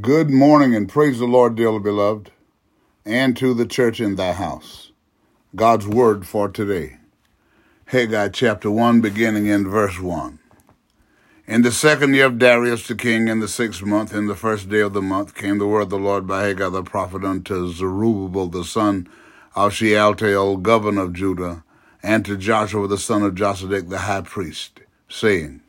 Good morning and praise the Lord, dearly beloved, and to the church in thy house. God's word for today. Haggai chapter 1, beginning in verse 1. In the second year of Darius the king, in the sixth month, in the first day of the month, came the word of the Lord by Haggai the prophet unto Zerubbabel the son of Shealtiel, governor of Judah, and to Joshua the son of Josedech the high priest, saying,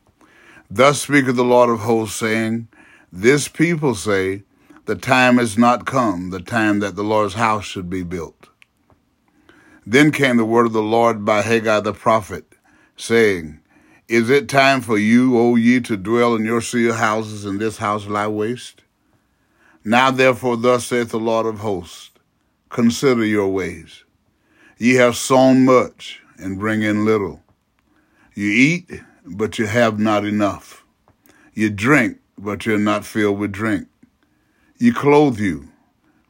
Thus speaketh the Lord of hosts, saying, this people say, The time is not come, the time that the Lord's house should be built. Then came the word of the Lord by Haggai the prophet, saying, Is it time for you, O ye, to dwell in your sealed houses, and this house lie waste? Now therefore, thus saith the Lord of hosts, Consider your ways. Ye have sown much, and bring in little. You eat, but you have not enough. You drink, but you're not filled with drink. You clothe you,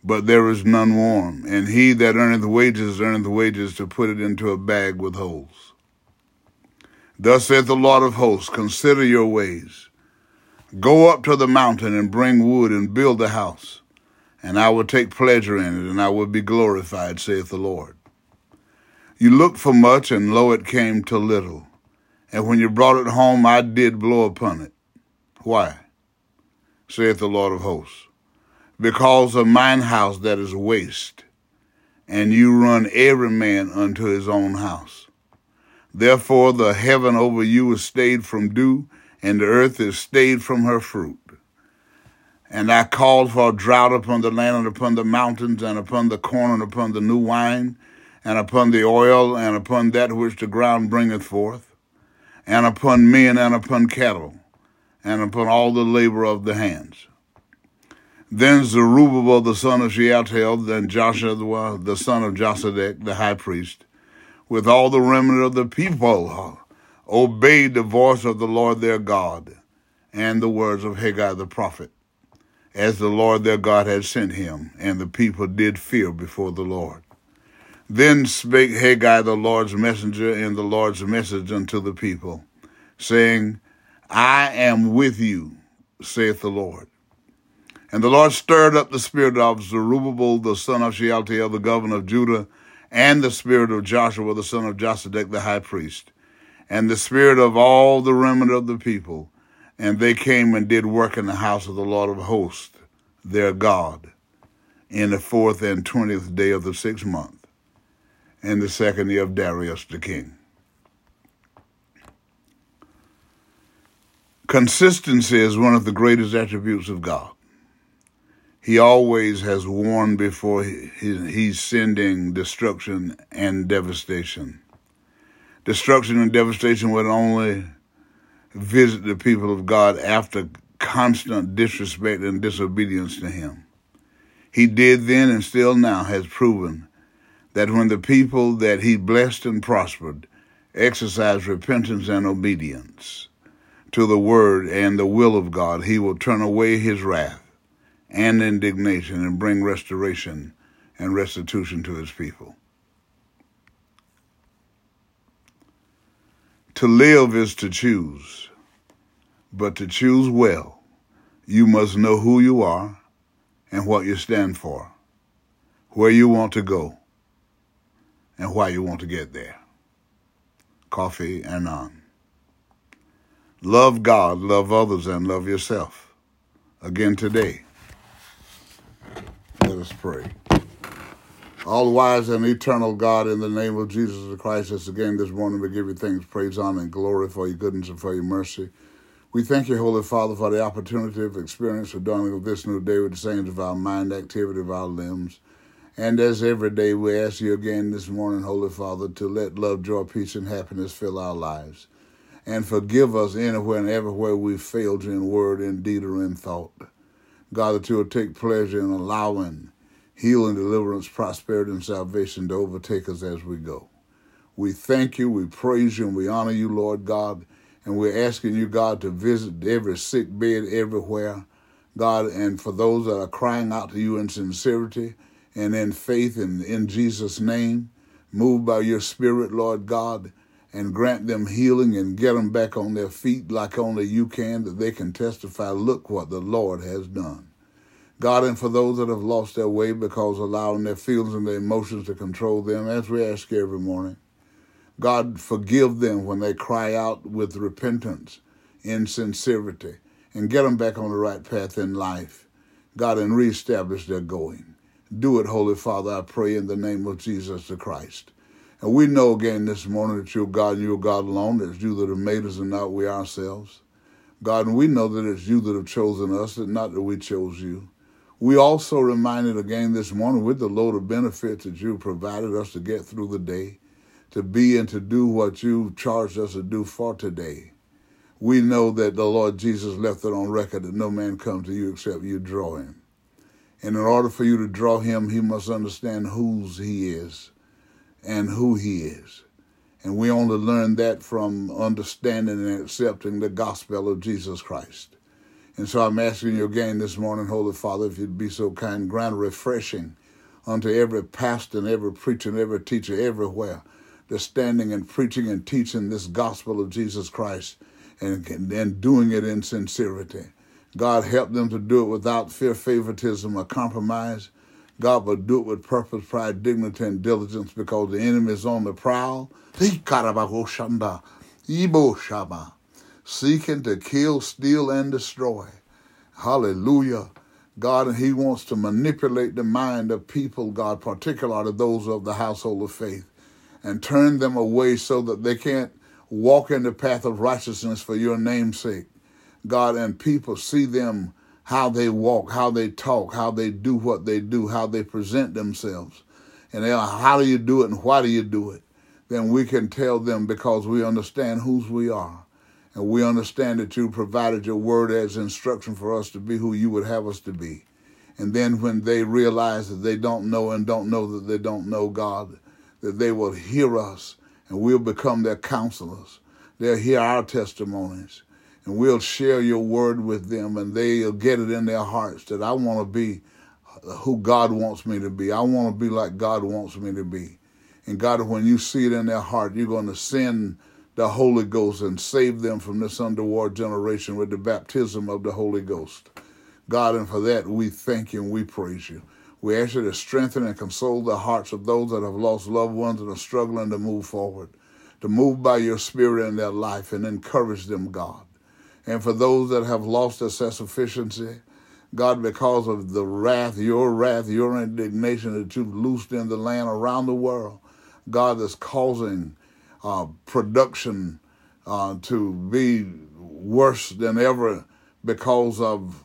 but there is none warm, and he that earneth wages earneth wages to put it into a bag with holes. Thus saith the Lord of hosts, consider your ways. Go up to the mountain and bring wood and build a house, and I will take pleasure in it, and I will be glorified, saith the Lord. You looked for much, and lo, it came to little. And when you brought it home, I did blow upon it. Why? Saith the Lord of hosts, because of mine house that is waste, and you run every man unto his own house. Therefore the heaven over you is stayed from dew, and the earth is stayed from her fruit. And I called for a drought upon the land and upon the mountains, and upon the corn and upon the new wine, and upon the oil, and upon that which the ground bringeth forth, and upon men and upon cattle and upon all the labor of the hands. Then Zerubbabel the son of Shealtiel, then Joshua the son of Josedech, the high priest, with all the remnant of the people, obeyed the voice of the Lord their God and the words of Haggai the prophet, as the Lord their God had sent him, and the people did fear before the Lord. Then spake Haggai the Lord's messenger in the Lord's message unto the people, saying, I am with you, saith the Lord. And the Lord stirred up the spirit of Zerubbabel, the son of Shealtiel, the governor of Judah, and the spirit of Joshua, the son of Josedech, the high priest, and the spirit of all the remnant of the people. And they came and did work in the house of the Lord of hosts, their God, in the fourth and twentieth day of the sixth month, in the second year of Darius the king. Consistency is one of the greatest attributes of God. He always has warned before he's sending destruction and devastation. Destruction and devastation would only visit the people of God after constant disrespect and disobedience to him. He did then and still now has proven that when the people that he blessed and prospered exercise repentance and obedience, to the word and the will of God, he will turn away his wrath and indignation and bring restoration and restitution to his people. To live is to choose, but to choose well, you must know who you are and what you stand for, where you want to go, and why you want to get there. Coffee and Annan. Love God, love others, and love yourself. Again today, let us pray. All wise and eternal God, in the name of Jesus Christ, us again this morning we give you thanks, praise, honor, and glory for your goodness and for your mercy. We thank you, Holy Father, for the opportunity of experience the dawning of this new day with the saints of our mind, activity of our limbs. And as every day, we ask you again this morning, Holy Father, to let love, joy, peace, and happiness fill our lives and forgive us anywhere and everywhere we failed you in word, in deed, or in thought. God, that you will take pleasure in allowing healing, deliverance, prosperity, and salvation to overtake us as we go. We thank you, we praise you, and we honor you, Lord God. And we're asking you, God, to visit every sick bed everywhere, God, and for those that are crying out to you in sincerity and in faith and in Jesus' name, moved by your Spirit, Lord God and grant them healing and get them back on their feet like only you can, that they can testify, look what the Lord has done. God, and for those that have lost their way because allowing their feelings and their emotions to control them, as we ask every morning, God, forgive them when they cry out with repentance in sincerity and get them back on the right path in life. God, and reestablish their going. Do it, Holy Father, I pray in the name of Jesus the Christ. And we know again this morning that you're God and you're God alone. It's you that have made us and not we ourselves. God, and we know that it's you that have chosen us, and not that we chose you. We also reminded again this morning with the load of benefits that you provided us to get through the day, to be and to do what you charged us to do for today. We know that the Lord Jesus left it on record that no man comes to you except you draw him. And in order for you to draw him, he must understand whose he is and who he is. And we only learn that from understanding and accepting the gospel of Jesus Christ. And so I'm asking you again this morning, Holy Father, if you'd be so kind, grant refreshing unto every pastor and every preacher and every teacher everywhere that's standing and preaching and teaching this gospel of Jesus Christ and, and doing it in sincerity. God help them to do it without fear, favoritism, or compromise. God will do it with purpose, pride, dignity, and diligence because the enemy is on the prowl. Seeking to kill, steal, and destroy. Hallelujah. God, and He wants to manipulate the mind of people, God, particularly those of the household of faith, and turn them away so that they can't walk in the path of righteousness for your name's sake. God, and people see them how they walk, how they talk, how they do what they do, how they present themselves. And they are, how do you do it and why do you do it? Then we can tell them because we understand whose we are. And we understand that you provided your word as instruction for us to be who you would have us to be. And then when they realize that they don't know and don't know that they don't know God, that they will hear us and we'll become their counselors. They'll hear our testimonies and we'll share your word with them and they'll get it in their hearts that I want to be who God wants me to be. I want to be like God wants me to be. And God, when you see it in their heart, you're going to send the Holy Ghost and save them from this underworld generation with the baptism of the Holy Ghost. God, and for that we thank you and we praise you. We ask you to strengthen and console the hearts of those that have lost loved ones and are struggling to move forward, to move by your spirit in their life and encourage them, God. And for those that have lost their self-sufficiency, God, because of the wrath, your wrath, your indignation that you've loosed in the land around the world, God, that's causing uh, production uh, to be worse than ever because of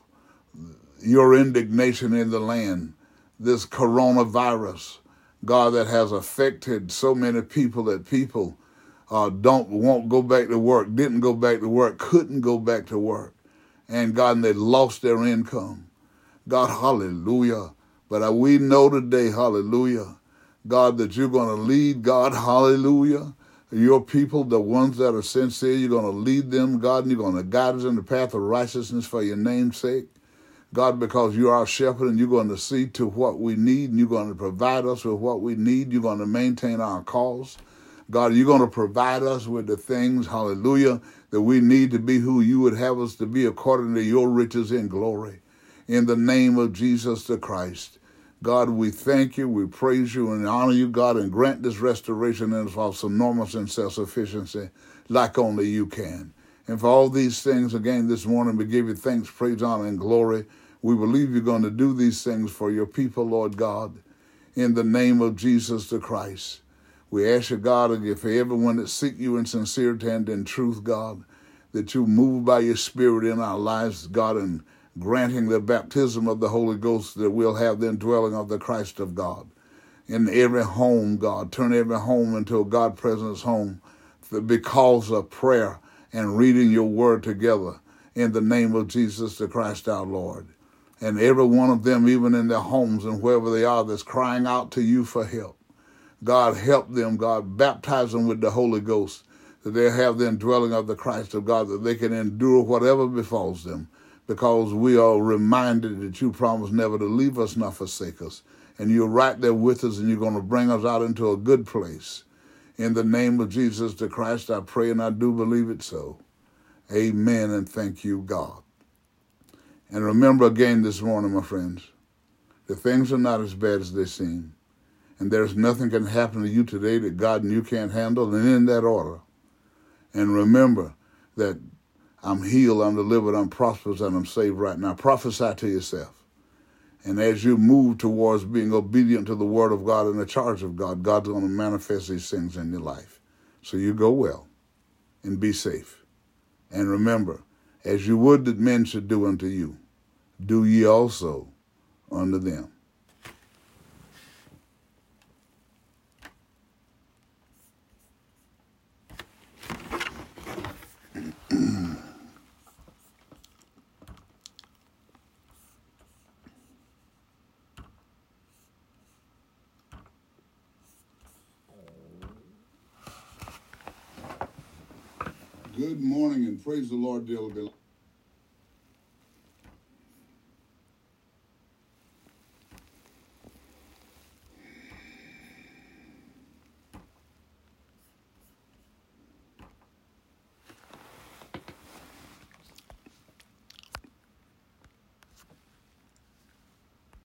your indignation in the land. This coronavirus, God, that has affected so many people that people uh, don't won't go back to work, didn't go back to work, couldn't go back to work, and God, and they lost their income. God, hallelujah. But uh, we know today, hallelujah, God, that you're going to lead, God, hallelujah. Your people, the ones that are sincere, you're going to lead them, God, and you're going to guide us in the path of righteousness for your name's sake. God, because you're our shepherd and you're going to see to what we need and you're going to provide us with what we need. You're going to maintain our cause. God, you're going to provide us with the things, hallelujah, that we need to be who you would have us to be according to your riches in glory. In the name of Jesus the Christ. God, we thank you, we praise you, and honor you, God, and grant this restoration us of some normalcy and self sufficiency like only you can. And for all these things, again, this morning, we give you thanks, praise, honor, and glory. We believe you're going to do these things for your people, Lord God, in the name of Jesus the Christ. We ask you, God, for everyone that seek you in sincerity and in truth, God, that you move by your Spirit in our lives, God, and granting the baptism of the Holy Ghost that we'll have the indwelling of the Christ of God. In every home, God, turn every home into a God presence home because of prayer and reading your word together in the name of Jesus the Christ our Lord. And every one of them, even in their homes and wherever they are, that's crying out to you for help. God, help them, God, baptize them with the Holy Ghost, that they have the indwelling of the Christ of God, that they can endure whatever befalls them, because we are reminded that you promised never to leave us nor forsake us. And you're right there with us, and you're going to bring us out into a good place. In the name of Jesus the Christ, I pray and I do believe it so. Amen, and thank you, God. And remember again this morning, my friends, that things are not as bad as they seem. And there's nothing can happen to you today that God and you can't handle, and in that order. And remember that I'm healed, I'm delivered, I'm prosperous, and I'm saved right now. Prophesy to yourself. And as you move towards being obedient to the word of God and the charge of God, God's going to manifest these things in your life. So you go well and be safe. And remember, as you would that men should do unto you, do ye also unto them. Good morning and praise the Lord, dearly beloved.